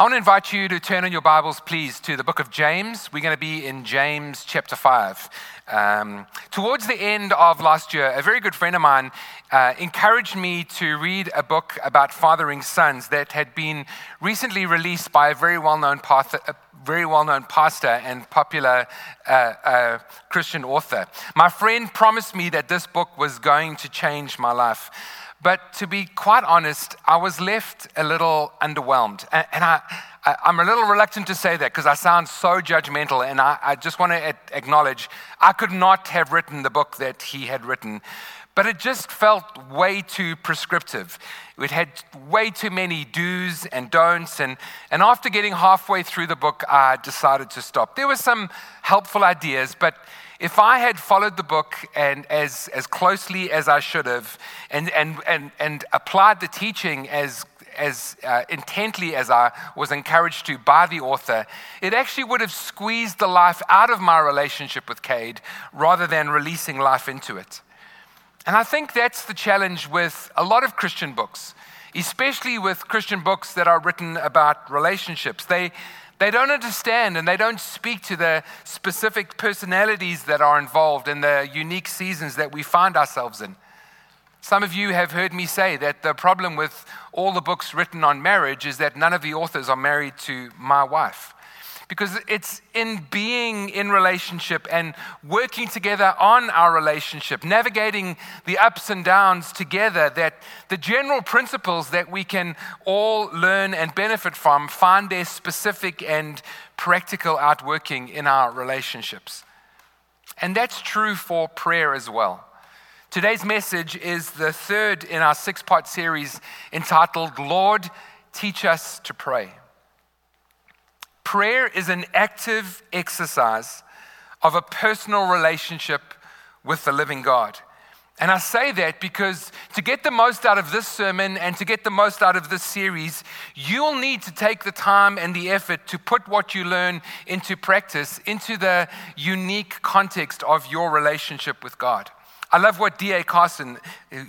I want to invite you to turn in your Bibles, please, to the book of James. We're going to be in James chapter 5. Um, towards the end of last year, a very good friend of mine uh, encouraged me to read a book about fathering sons that had been recently released by a very well known pastor, very well known pastor and popular uh, uh, Christian author. My friend promised me that this book was going to change my life. But to be quite honest, I was left a little underwhelmed. And, and I, I, am a little reluctant to say that because I sound so judgmental. And I, I just want to acknowledge I could not have written the book that he had written. But it just felt way too prescriptive. It had way too many do's and don'ts. And, and after getting halfway through the book, I decided to stop. There were some helpful ideas, but if I had followed the book and as, as closely as I should have and, and, and, and applied the teaching as, as uh, intently as I was encouraged to by the author, it actually would have squeezed the life out of my relationship with Cade rather than releasing life into it. And I think that's the challenge with a lot of Christian books, especially with Christian books that are written about relationships. They, they don't understand and they don't speak to the specific personalities that are involved in the unique seasons that we find ourselves in. Some of you have heard me say that the problem with all the books written on marriage is that none of the authors are married to my wife because it's in being in relationship and working together on our relationship, navigating the ups and downs together, that the general principles that we can all learn and benefit from find their specific and practical outworking in our relationships. And that's true for prayer as well. Today's message is the third in our six part series entitled Lord, Teach Us to Pray. Prayer is an active exercise of a personal relationship with the living God. And I say that because to get the most out of this sermon and to get the most out of this series, you'll need to take the time and the effort to put what you learn into practice, into the unique context of your relationship with God. I love what D.A. Carson,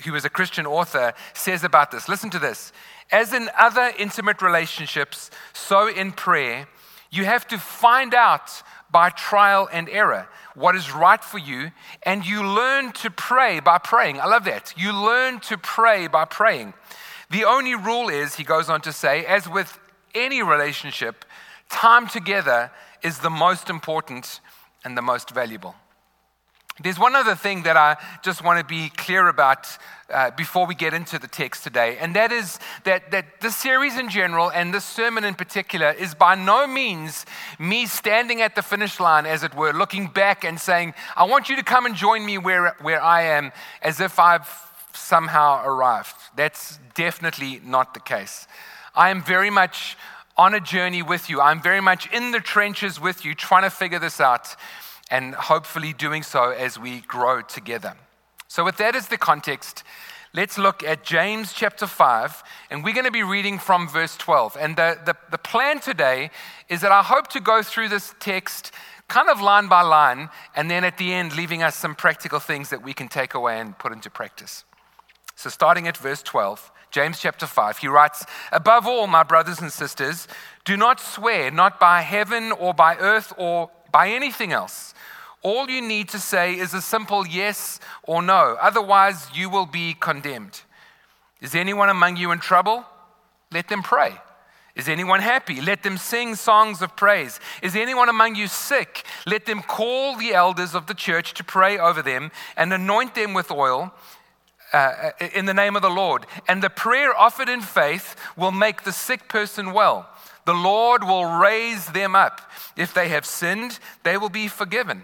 who is a Christian author, says about this. Listen to this. As in other intimate relationships, so in prayer, you have to find out by trial and error what is right for you, and you learn to pray by praying. I love that. You learn to pray by praying. The only rule is, he goes on to say, as with any relationship, time together is the most important and the most valuable. There's one other thing that I just want to be clear about uh, before we get into the text today, and that is that, that this series in general and this sermon in particular is by no means me standing at the finish line, as it were, looking back and saying, I want you to come and join me where, where I am, as if I've somehow arrived. That's definitely not the case. I am very much on a journey with you. I'm very much in the trenches with you, trying to figure this out and hopefully doing so as we grow together. So, with that as the context, let's look at James chapter 5, and we're going to be reading from verse 12. And the, the, the, plan today is that I hope to go through this text kind of line by line, and then at the end, leaving us some practical things that we can take away and put into practice. So, starting at verse 12, James chapter 5, he writes, Above all, my brothers and sisters, do not swear, not by heaven or by earth or by anything else all you need to say is a simple yes or no. Otherwise, you will be condemned. Is anyone among you in trouble? Let them pray. Is anyone happy? Let them sing songs of praise. Is anyone among you sick? Let them call the elders of the church to pray over them and anoint them with oil uh, in the name of the Lord. And the prayer offered in faith will make the sick person well. The Lord will raise them up. If they have sinned, they will be forgiven.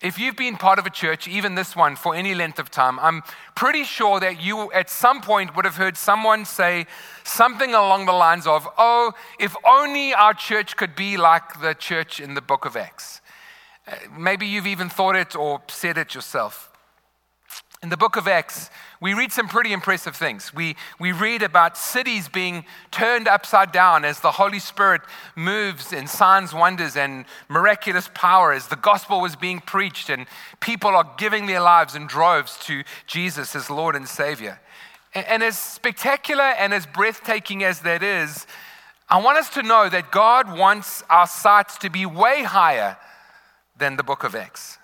If you've been part of a church, even this one, for any length of time, I'm pretty sure that you at some point would have heard someone say something along the lines of, Oh, if only our church could be like the church in the book of Acts. Uh, maybe you've even thought it or said it yourself. In the book of Acts, we read some pretty impressive things. We, we read about cities being turned upside down as the Holy Spirit moves in signs, wonders, and miraculous power as the gospel was being preached, and people are giving their lives in droves to Jesus as Lord and Savior. And, and as spectacular and as breathtaking as that is, I want us to know that God wants our sights to be way higher than the book of Acts.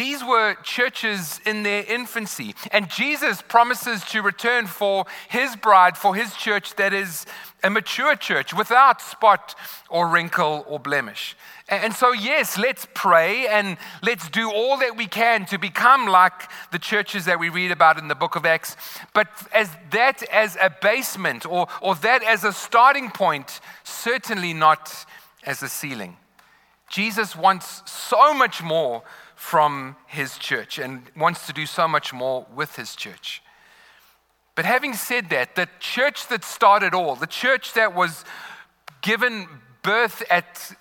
These were churches in their infancy. And Jesus promises to return for his bride, for his church that is a mature church without spot or wrinkle or blemish. And so, yes, let's pray and let's do all that we can to become like the churches that we read about in the book of Acts. But as that as a basement or, or that as a starting point, certainly not as a ceiling. Jesus wants so much more from his church and wants to do so much more with his church. But having said that, the church that started all, the church that was given birth at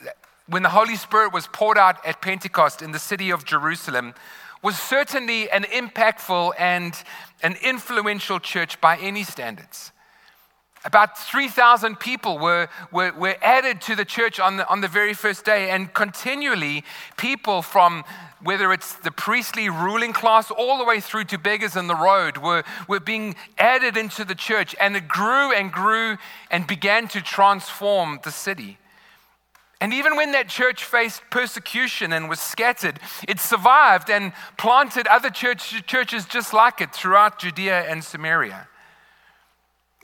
when the Holy Spirit was poured out at Pentecost in the city of Jerusalem, was certainly an impactful and an influential church by any standards. About 3,000 people were, were, were added to the church on the, on the very first day, and continually, people from whether it's the priestly ruling class all the way through to beggars in the road were, were being added into the church, and it grew and grew and began to transform the city. And even when that church faced persecution and was scattered, it survived and planted other church, churches just like it throughout Judea and Samaria.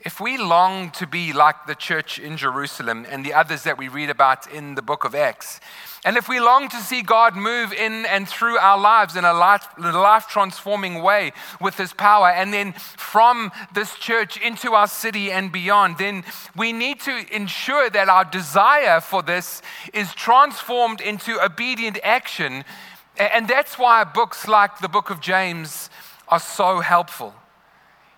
If we long to be like the church in Jerusalem and the others that we read about in the book of Acts, and if we long to see God move in and through our lives in a life, life transforming way with His power, and then from this church into our city and beyond, then we need to ensure that our desire for this is transformed into obedient action. And that's why books like the book of James are so helpful.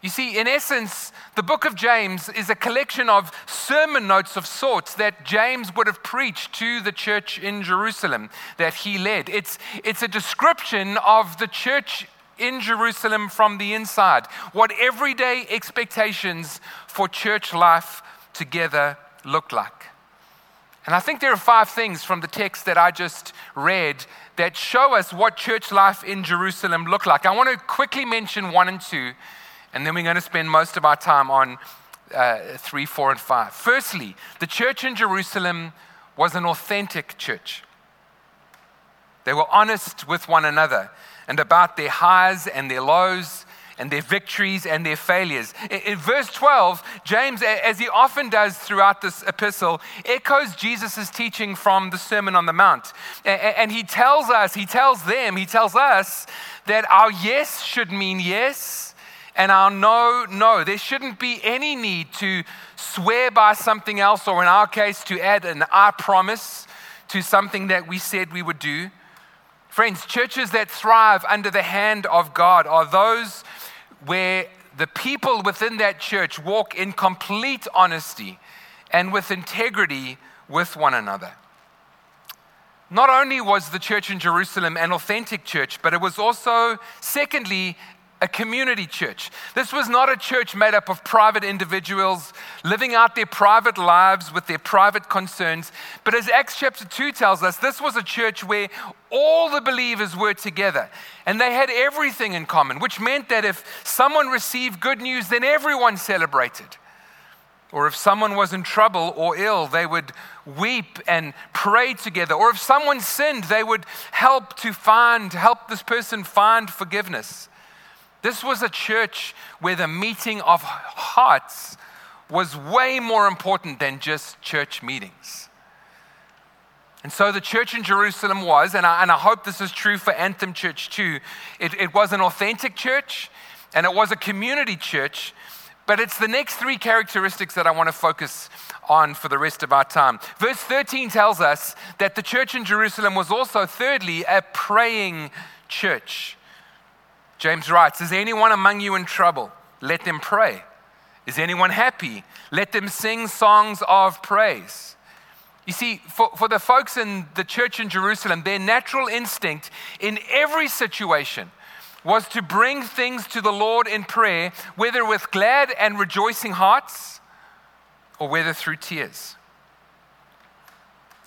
You see, in essence, the book of James is a collection of sermon notes of sorts that James would have preached to the church in Jerusalem that he led. It's, it's a description of the church in Jerusalem from the inside, what everyday expectations for church life together look like. And I think there are five things from the text that I just read that show us what church life in Jerusalem looked like. I want to quickly mention one and two and then we're going to spend most of our time on uh, three, four, and five. Firstly, the church in Jerusalem was an authentic church. They were honest with one another and about their highs and their lows and their victories and their failures. In, in verse 12, James, as he often does throughout this epistle, echoes Jesus' teaching from the Sermon on the Mount. And, and he tells us, he tells them, he tells us that our yes should mean yes and our no, no. There shouldn't be any need to swear by something else, or in our case, to add an I promise to something that we said we would do. Friends, churches that thrive under the hand of God are those where the people within that church walk in complete honesty and with integrity with one another. Not only was the church in Jerusalem an authentic church, but it was also, secondly, a community church. This was not a church made up of private individuals living out their private lives with their private concerns. But as Acts chapter 2 tells us, this was a church where all the believers were together and they had everything in common, which meant that if someone received good news, then everyone celebrated. Or if someone was in trouble or ill, they would weep and pray together. Or if someone sinned, they would help to find, help this person find forgiveness. This was a church where the meeting of hearts was way more important than just church meetings. And so the church in Jerusalem was, and I, and I hope this is true for Anthem Church too, it, it was an authentic church and it was a community church, but it's the next three characteristics that I want to focus on for the rest of our time. Verse 13 tells us that the church in Jerusalem was also, thirdly, a praying church. James writes Is anyone among you in trouble? Let them pray. Is anyone happy? Let them sing songs of praise. You see, for, for the folks in the church in Jerusalem, their natural instinct in every situation was to bring things to the Lord in prayer, whether with glad and rejoicing hearts or whether through tears.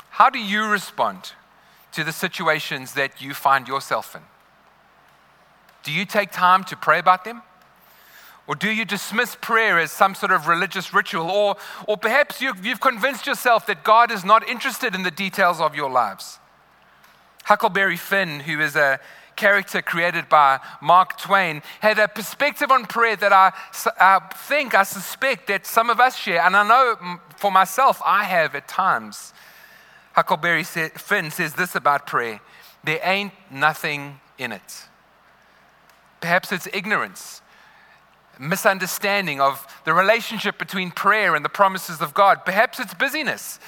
How do you respond to the situations that you find yourself in? Do you take time to pray about them? Or do you dismiss prayer as some sort of religious ritual? Or, or perhaps you, you've convinced yourself that God is not interested in the details of your lives. Huckleberry Finn, who is a character created by Mark Twain, had a perspective on prayer that I, I think, I suspect that some of us share. And I know mm, for myself, I have at times. Huckleberry Finn says this about prayer there ain't nothing in it. Perhaps it's ignorance misunderstanding of the relationship between prayer and the promises of God. Perhaps it's busyness.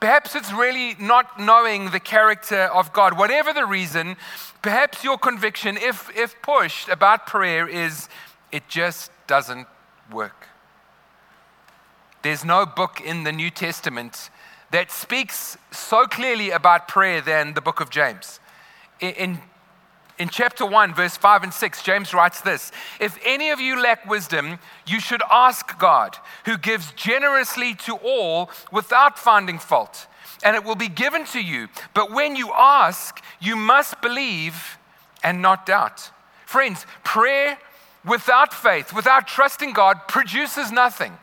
Perhaps it's really not knowing the character of God. Whatever the reason, perhaps your conviction, if, if pushed, about prayer is it just doesn't work. There's no book in the New Testament that speaks so clearly about prayer than the book of James. In, in chapter 1, verse 5 and 6, James writes this If any of you lack wisdom, you should ask God, who gives generously to all without finding fault, and it will be given to you. But when you ask, you must believe and not doubt. Friends, prayer without faith, without trusting God, produces nothing.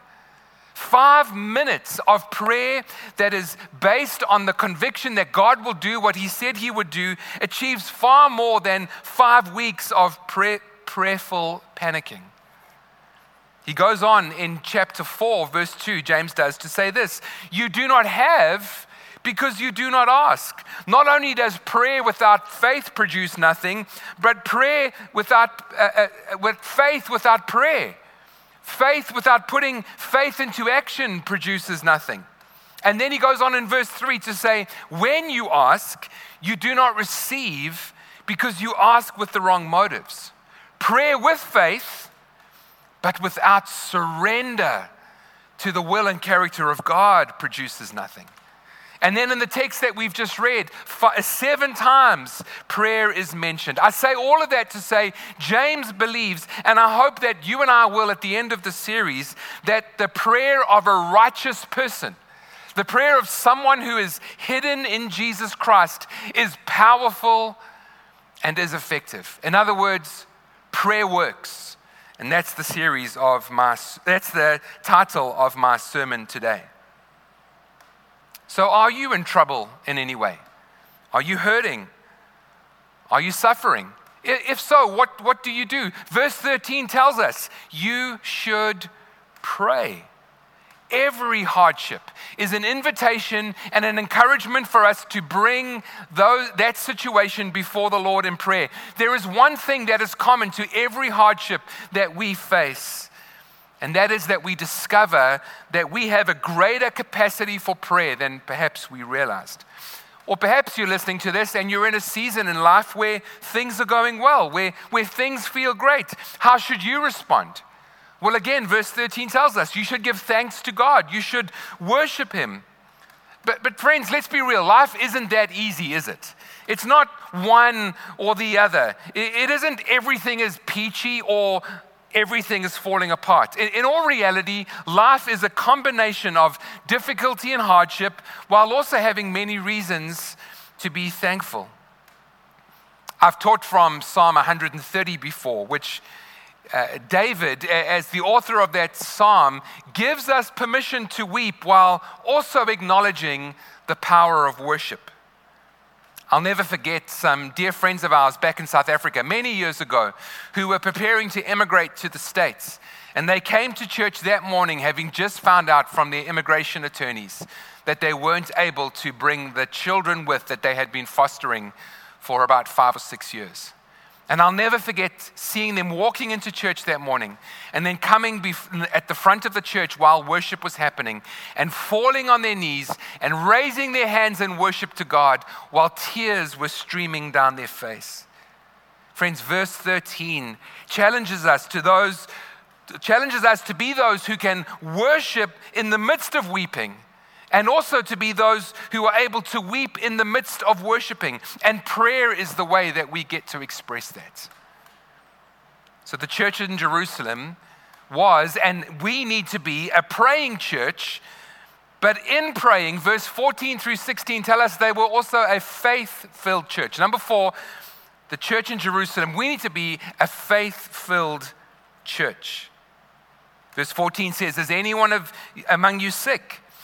Five minutes of prayer that is based on the conviction that God will do what He said He would do achieves far more than five weeks of pray, prayerful panicking. He goes on in chapter 4, verse 2, James does, to say this You do not have because you do not ask. Not only does prayer without faith produce nothing, but prayer without, uh, uh, with faith without prayer Faith without putting faith into action produces nothing. And then he goes on in verse 3 to say, When you ask, you do not receive because you ask with the wrong motives. Prayer with faith, but without surrender to the will and character of God produces nothing. And then in the text that we've just read, five, seven times prayer is mentioned. I say all of that to say James believes, and I hope that you and I will at the end of the series, that the prayer of a righteous person, the prayer of someone who is hidden in Jesus Christ, is powerful and is effective. In other words, prayer works. And that's the series of my, that's the title of my sermon today. So, are you in trouble in any way? Are you hurting? Are you suffering? If so, what, what do you do? Verse 13 tells us you should pray. Every hardship is an invitation and an encouragement for us to bring those, that situation before the Lord in prayer. There is one thing that is common to every hardship that we face, and that is that we discover that we have a greater capacity for prayer than perhaps we realized. Or perhaps you're listening to this and you're in a season in life where things are going well, where, where things feel great. How should you respond? Well, again, verse 13 tells us you should give thanks to God, you should worship Him. But, but friends, let's be real. Life isn't that easy, is it? It's not one or the other. It, it isn't everything is peachy or everything is falling apart. In, in, all reality, life is a combination of difficulty and hardship while also having many reasons to be thankful. I've taught from Psalm 130 before, which uh, David, as the author of that psalm, gives us permission to weep while also acknowledging the power of worship. I'll never forget some dear friends of ours back in South Africa many years ago who were preparing to emigrate to the States. And they came to church that morning having just found out from their immigration attorneys that they weren't able to bring the children with that they had been fostering for about five or six years. And I'll never forget seeing them walking into church that morning and then coming bef- at the front of the church while worship was happening and falling on their knees and raising their hands in worship to God while tears were streaming down their face. Friends, verse 13 challenges us to those challenges us to be those who can worship in the midst of weeping and also to be those who are able to weep in the midst of worshiping. And prayer is the way that we get to express that. So the church in Jerusalem was, and we need to be, a praying church. But in praying, verse 14 through 16 tell us they were also a faith filled church. Number four, the church in Jerusalem, we need to be a faith filled church. Verse 14 says, Is anyone of, among you sick?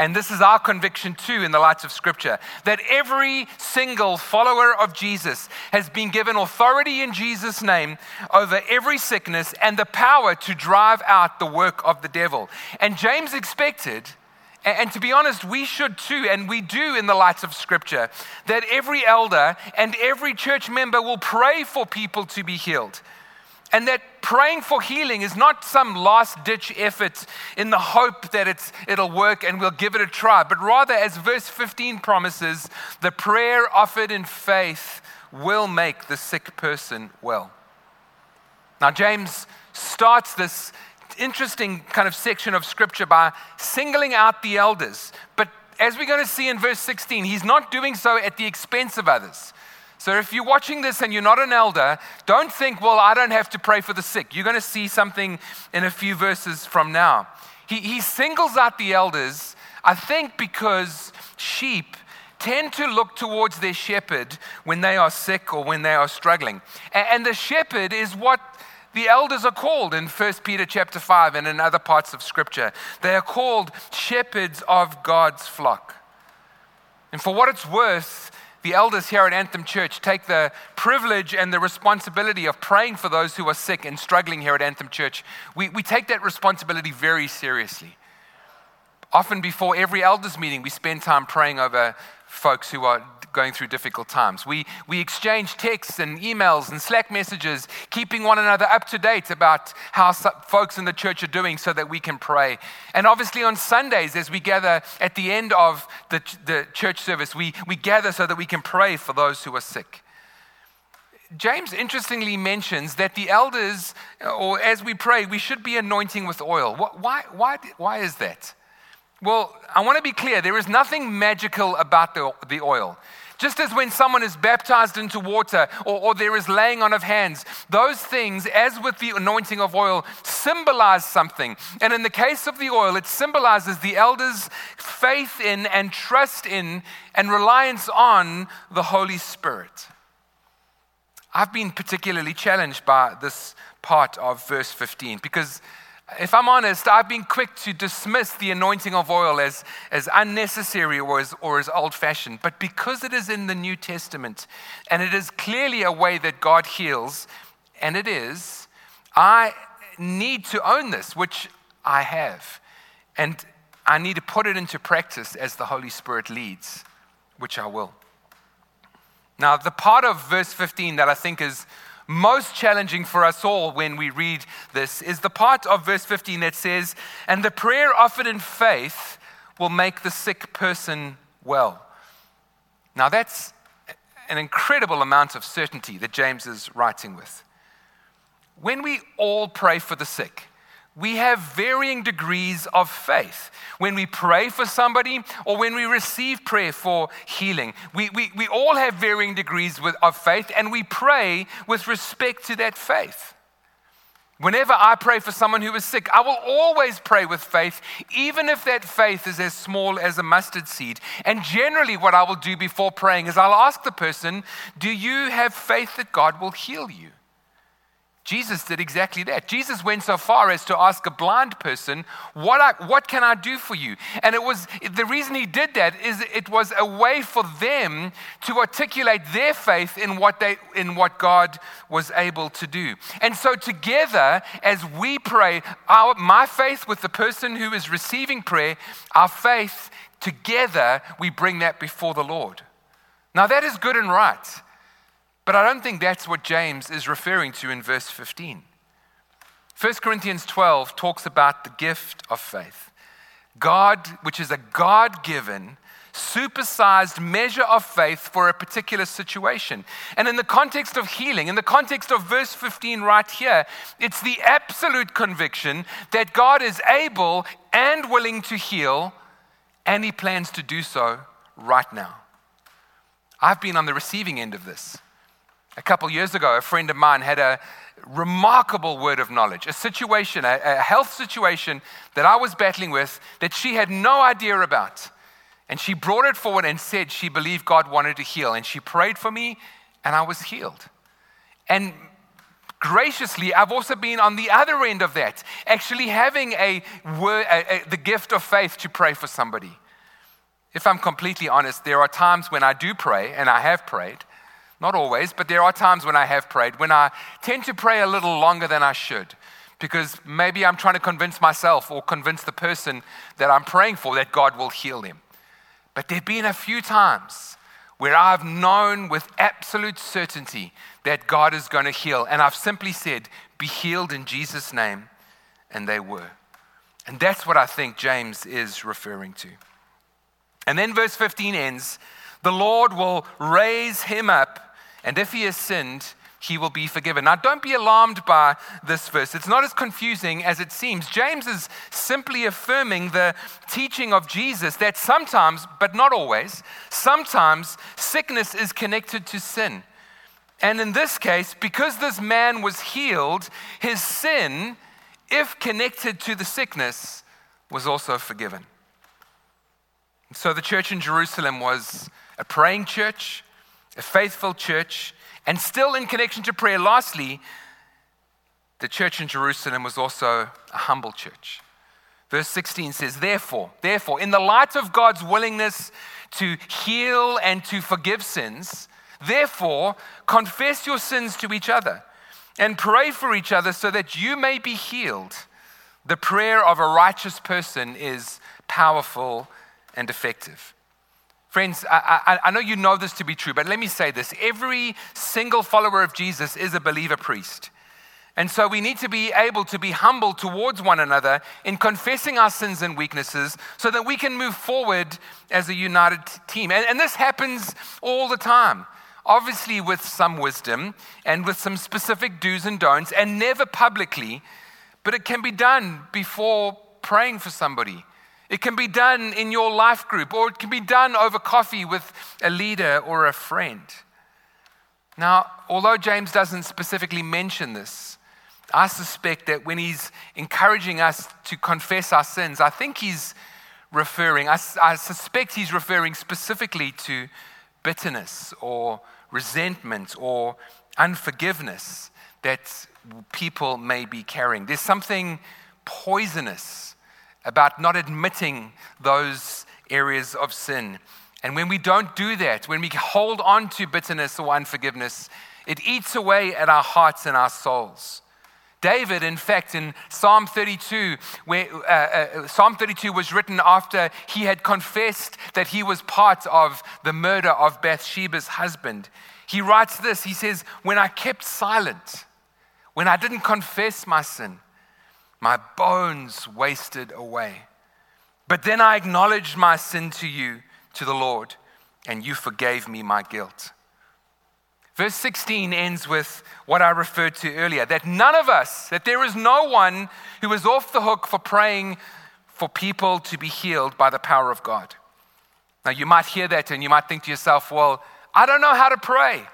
And this is our conviction too in the light of Scripture that every single follower of Jesus has been given authority in Jesus' name over every sickness and the power to drive out the work of the devil. And James expected, and to be honest, we should too, and we do in the light of Scripture, that every elder and every church member will pray for people to be healed. And that praying for healing is not some last ditch effort in the hope that it's, it'll work and we'll give it a try, but rather, as verse 15 promises, the prayer offered in faith will make the sick person well. Now, James starts this interesting kind of section of scripture by singling out the elders. But as we're going to see in verse 16, he's not doing so at the expense of others. So if you're watching this and you're not an elder, don't think, well, I don't have to pray for the sick. You're going to see something in a few verses from now. He, he singles out the elders, I think, because sheep tend to look towards their shepherd when they are sick or when they are struggling. And, and the shepherd is what the elders are called in 1 Peter chapter 5 and in other parts of scripture. They are called shepherds of God's flock. And for what it's worth, the elders here at Anthem Church take the privilege and the responsibility of praying for those who are sick and struggling here at Anthem Church. We, we take that responsibility very seriously. Often before every elders meeting, we spend time praying over folks who are going through difficult times. We, we exchange texts and emails and Slack messages, keeping one another up to date about how folks in the church are doing so that we can pray. And obviously, on Sundays, as we gather at the end of the, the church service, we, we gather so that we can pray for those who are sick. James interestingly mentions that the elders, or as we pray, we should be anointing with oil. Why, why, why is that? Well, I want to be clear there is nothing magical about the, the oil. Just as when someone is baptized into water or, or, there is laying on of hands, those things, as with the anointing of oil, symbolize something. And in the case of the oil, it symbolizes the elders' faith in and trust in and reliance on the Holy Spirit. I've been particularly challenged by this part of verse 15 because if I'm honest, I've been quick to dismiss the anointing of oil as, as unnecessary or as, or as old fashioned. But because it is in the New Testament and it is clearly a way that God heals, and it is, I need to own this, which I have. And I need to put it into practice as the Holy Spirit leads, which I will. Now, the part of verse 15 that I think is most challenging for us all when we read this is the part of verse 15 that says, And the prayer offered in faith will make the sick person well. Now, that's an incredible amount of certainty that James is writing with. When we all pray for the sick, we have varying degrees of faith. When we pray for somebody or when we receive prayer for healing, we, we, we all have varying degrees with, of faith and we pray with respect to that faith. Whenever I pray for someone who is sick, I will always pray with faith, even if that faith is as small as a mustard seed. And generally, what I will do before praying is I'll ask the person, Do you have faith that God will heal you? Jesus did exactly that. Jesus went so far as to ask a blind person, what, I, what can I do for you? And it was the reason he did that is it was a way for them to articulate their faith in what, they, in what God was able to do. And so, together, as we pray, our, my faith with the person who is receiving prayer, our faith together, we bring that before the Lord. Now, that is good and right, but I don't think that's what James is referring to in verse 15. 1 Corinthians 12 talks about the gift of faith. God, which is a God given, supersized measure of faith for a particular situation. And in the context of healing, in the context of verse 15 right here, it's the absolute conviction that God is able and willing to heal, and He plans to do so right now. I've been on the receiving end of this. A couple years ago, a friend of mine had a remarkable word of knowledge, a situation, a, a health situation that I was battling with that she had no idea about. And she brought it forward and said she believed God wanted to heal. And she prayed for me, and I was healed. And graciously, I've also been on the other end of that, actually having a, word, a, a, the gift of faith to pray for somebody. If I'm completely honest, there are times when I do pray, and I have prayed. Not always, but there are times when I have prayed, when I tend to pray a little longer than I should because maybe I'm trying to convince myself or convince the person that I'm praying for that God will heal him. But there have been a few times where I've known with absolute certainty that God is going to heal. And I've simply said, Be healed in Jesus' name. And they were. And that's what I think James is referring to. And then verse 15 ends The Lord will raise him up, and if he has sinned, he will be forgiven. Now, don't be alarmed by this verse. It's not as confusing as it seems. James is simply affirming the teaching of Jesus that sometimes, but not always, sometimes sickness is connected to sin. And in this case, because this man was healed, his sin, if connected to the sickness, was also forgiven. So the church in Jerusalem was a praying church, a faithful church and still in connection to prayer, lastly, the church in Jerusalem was also a humble church. Verse 16 says, Therefore, therefore, in the light of God's willingness to heal and to forgive sins, therefore, confess your sins to each other and pray for each other so that you may be healed. The prayer of a righteous person is powerful and effective. Friends, I, I, I, know you know this to be true, but let me say this. Every single follower of Jesus is a believer priest. And so we need to be able to be humble towards one another in confessing our sins and weaknesses so that we can move forward as a united team. And, and this happens all the time. Obviously, with some wisdom and with some specific do's and don'ts, and never publicly, but it can be done before praying for somebody it can be done in your life group, or it can be done over coffee with a leader or a friend. Now, although James doesn't specifically mention this, I suspect that when he's encouraging us to confess our sins, I think he's referring, I, I suspect he's referring specifically to bitterness or resentment or unforgiveness that people may be carrying. There's something poisonous about not admitting those areas of sin. And when we don't do that, when we hold on to bitterness or unforgiveness, it eats away at our hearts and our souls. David, in fact, in Psalm 32, where uh, uh, Psalm 32 was written after he had confessed that he was part of the murder of Bathsheba's husband, he writes this. He says, When I kept silent, when I didn't confess my sin, my bones wasted away. But then I acknowledged my sin to you, to the Lord, and you forgave me my guilt. Verse 16 ends with what I referred to earlier that none of us, that there is no one who is off the hook for praying for people to be healed by the power of God. Now, you might hear that and you might think to yourself, well, I don't know how to pray.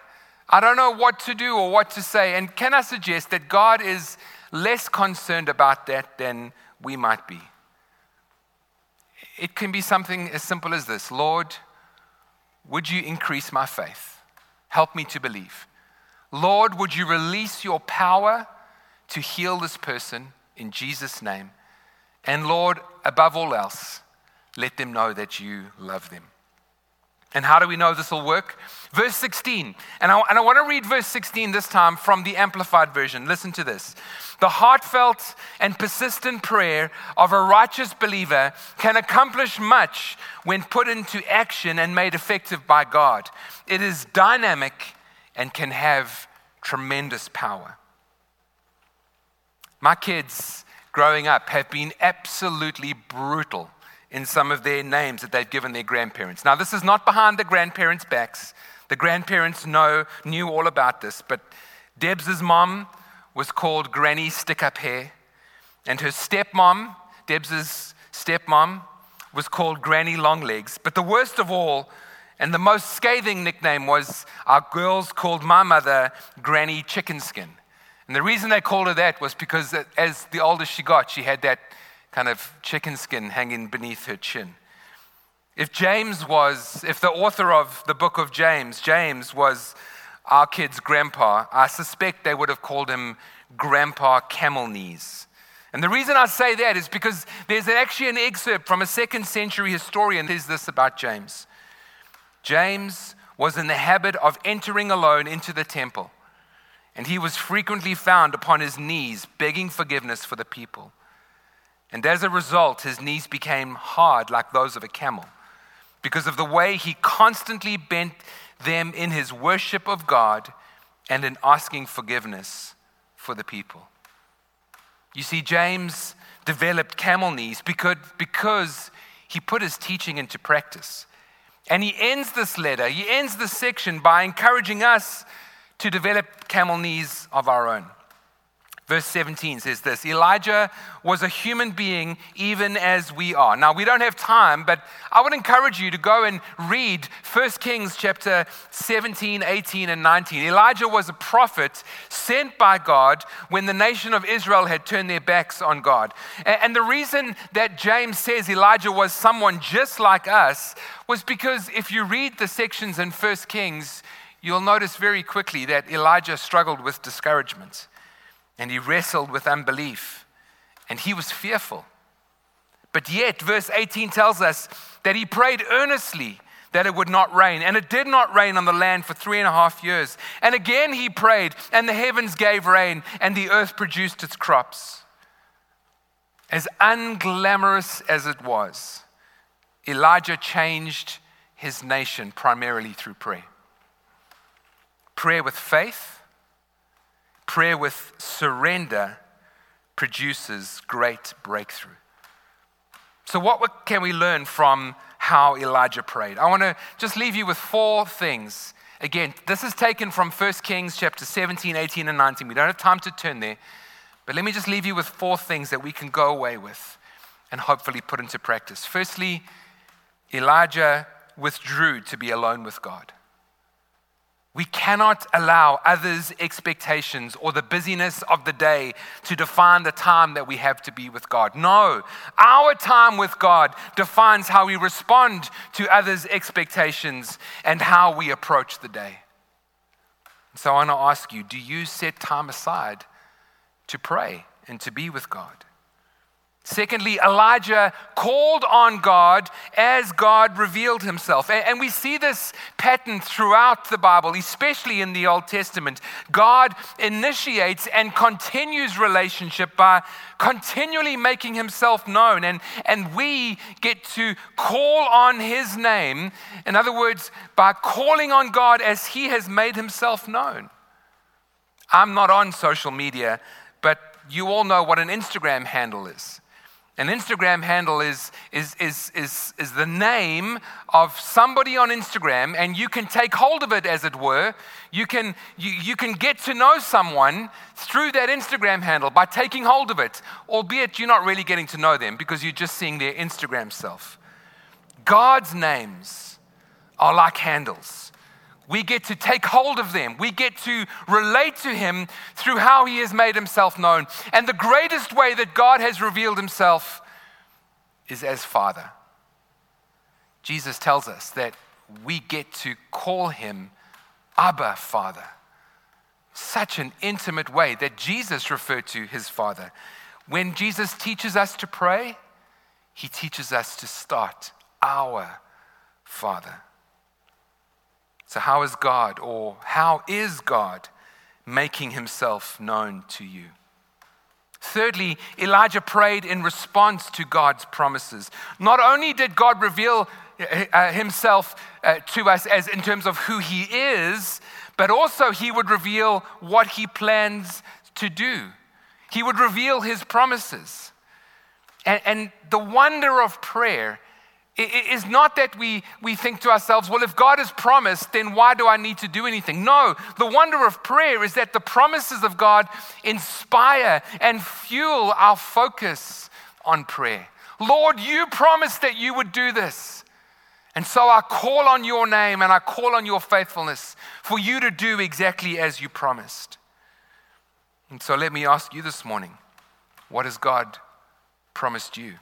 I don't know what to do or what to say. And can I suggest that God is less concerned about that than we might be. It can be something as simple as this Lord, would you increase my faith? Help me to believe. Lord, would you release your power to heal this person in Jesus' name? And Lord, above all else, let them know that you love them. And how do we know this will work? Verse 16. And I, and I want to read verse 16 this time from the Amplified Version. Listen to this. The heartfelt and persistent prayer of a righteous believer can accomplish much when put into action and made effective by God. It is dynamic and can have tremendous power. My kids growing up have been absolutely brutal in some of their names that they've given their grandparents. Now, this is not behind the grandparents' backs. The grandparents know, knew all about this, but Deb's mom was called Granny Stick Up Hair, and her stepmom, Deb's stepmom, was called Granny Longlegs. But the worst of all, and the most scathing nickname was our girls called my mother Granny Chicken Skin. And the reason they called her that was because as the older she got, she had that kind of chicken skin hanging beneath her chin. If James was, if the author of the book of James, James was our kid's grandpa, I suspect they would have called him Grandpa Camel Knees. And the reason I say that is because there's actually an excerpt from a second century historian. There's this about James. James was in the habit of entering alone into the temple, and he was frequently found upon his knees begging forgiveness for the people. And as a result, his knees became hard like those of a camel because of the way he constantly bent them in his worship of God and in asking forgiveness for the people. You see, James developed camel knees because, because he put his teaching into practice. And he ends this letter, he ends this section by encouraging us to develop camel knees of our own. Verse 17 says this Elijah was a human being even as we are. Now, we don't have time, but I would encourage you to go and read 1 Kings chapter 17, 18, and 19. Elijah was a prophet sent by God when the nation of Israel had turned their backs on God. And the reason that James says Elijah was someone just like us was because if you read the sections in 1 Kings, you'll notice very quickly that Elijah struggled with discouragement and he wrestled with unbelief and he was fearful. But yet, verse 18 tells us that he prayed earnestly that it would not rain. And it did not rain on the land for three and a half years. And again he prayed, and the heavens gave rain, and the earth produced its crops. As unglamorous as it was, Elijah changed his nation primarily through prayer. Prayer with faith Prayer with surrender produces great breakthrough. So, what can we learn from how Elijah prayed? I want to just leave you with four things. Again, this is taken from 1 Kings chapter 17, 18, and 19. We don't have time to turn there, but let me just leave you with four things that we can go away with and hopefully put into practice. Firstly, Elijah withdrew to be alone with God. We cannot allow others' expectations or the busyness of the day to define the time that we have to be with God. No, our time with God defines how we respond to others' expectations and how we approach the day. So I want to ask you do you set time aside to pray and to be with God? Secondly, Elijah called on God as God revealed himself. And we see this pattern throughout the Bible, especially in the Old Testament. God initiates and continues relationship by continually making himself known. And, and we get to call on his name, in other words, by calling on God as he has made himself known. I'm not on social media, but you all know what an Instagram handle is. An Instagram handle is, is, is, is, is the name of somebody on Instagram, and you can take hold of it, as it were. You can, you, you can get to know someone through that Instagram handle by taking hold of it, albeit you're not really getting to know them because you're just seeing their Instagram self. God's names are like handles. We get to take hold of them. We get to relate to Him through how He has made Himself known. And the greatest way that God has revealed Himself is as Father. Jesus tells us that we get to call Him Abba, Father. Such an intimate way that Jesus referred to His Father. When Jesus teaches us to pray, He teaches us to start our Father. So, how is God, or how is God making himself known to you? Thirdly, Elijah prayed in response to God's promises. Not only did God reveal uh, himself uh, to us as in terms of who he is, but also he would reveal what he plans to do. He would reveal his promises. And, and the wonder of prayer is not that we, we think to ourselves, well, if God has promised, then why do I need to do anything? No, the wonder of prayer is that the promises of God inspire and fuel our focus on prayer. Lord, you promised that you would do this. And so I call on your name and I call on your faithfulness for you to do exactly as you promised. And so let me ask you this morning what has God promised you?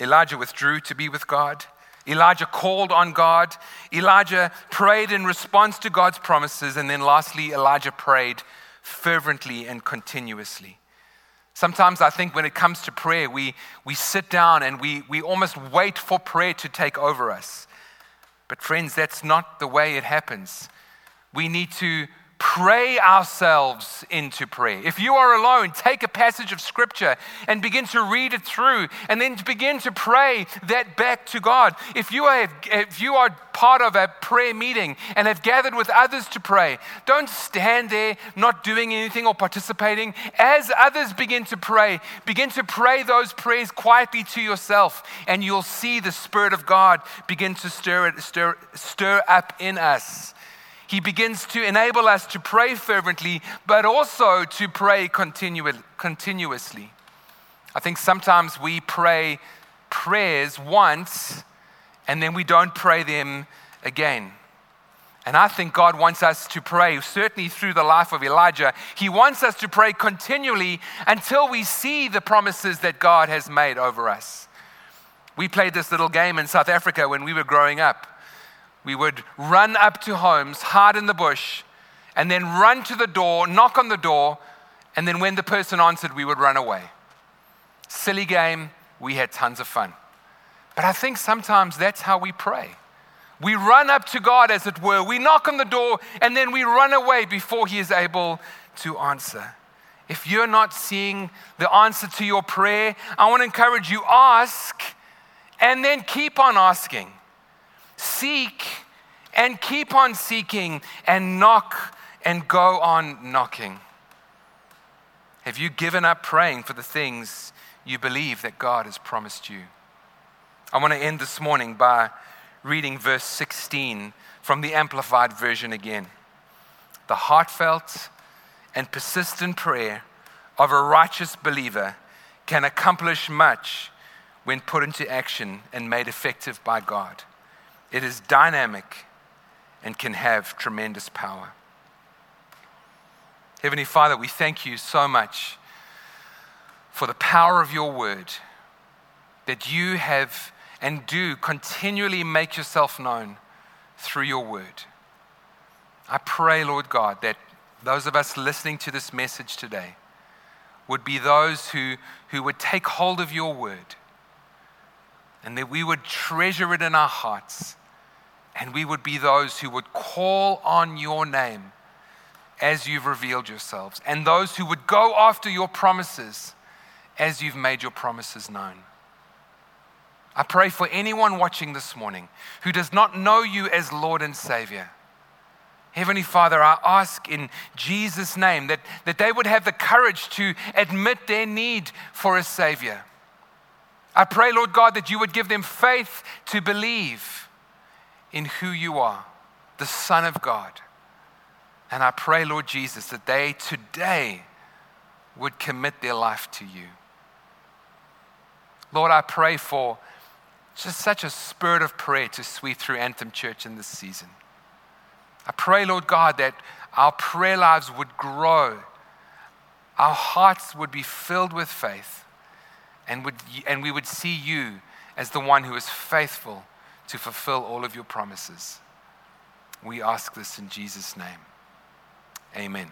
Elijah withdrew to be with God. Elijah called on God. Elijah prayed in response to God's promises. And then lastly, Elijah prayed fervently and continuously. Sometimes I think when it comes to prayer, we, we sit down and we, we almost wait for prayer to take over us. But, friends, that's not the way it happens. We need to pray ourselves into prayer. If you are alone, take a passage of scripture and begin to read it through and then begin to pray that back to God. If you are, if you are part of a prayer meeting and have gathered with others to pray, don't stand there not doing anything or participating. As others begin to pray, begin to pray those prayers quietly to yourself and you'll see the Spirit of God begin to stir, it, stir, stir up in us he begins to enable us to pray fervently, but also to pray continu- continuously. I think sometimes we pray prayers once and then we don't pray them again. And I think God wants us to pray, certainly through the life of Elijah. He wants us to pray continually until we see the promises that God has made over us. We played this little game in South Africa when we were growing up. We would run up to homes, hide in the bush, and then run to the door, knock on the door, and then when the person answered, we would run away. Silly game, we had tons of fun. But I think sometimes that's how we pray. We run up to God, as it were. We knock on the door, and then we run away before He is able to answer. If you're not seeing the answer to your prayer, I want to encourage you ask and then keep on asking. Seek and keep on seeking and knock and go on knocking. Have you given up praying for the things you believe that God has promised you? I want to end this morning by reading verse 16 from the Amplified Version again. The heartfelt and persistent prayer of a righteous believer can accomplish much when put into action and made effective by God. It is dynamic and can have tremendous power. Heavenly Father, we thank you so much for the power of your word that you have and do continually make yourself known through your word. I pray, Lord God, that those of us listening to this message today would be those who, who would take hold of your word and that we would treasure it in our hearts and we would be those who would call on your name as you've revealed yourselves, and those who would go after your promises as you've made your promises known. I pray for anyone watching this morning who does not know you as Lord and Savior. Heavenly Father, I ask in Jesus' name that, that they would have the courage to admit their need for a Savior. I pray, Lord God, that you would give them faith to believe in who you are, the Son of God. And I pray, Lord Jesus, that they today would commit their life to you. Lord, I pray for just such a spirit of prayer to sweep through Anthem Church in this season. I pray, Lord God, that our prayer lives would grow, our hearts would be filled with faith, and, would, and we would see you as the one who is faithful to fulfill all of your promises. We ask this in Jesus' name. Amen.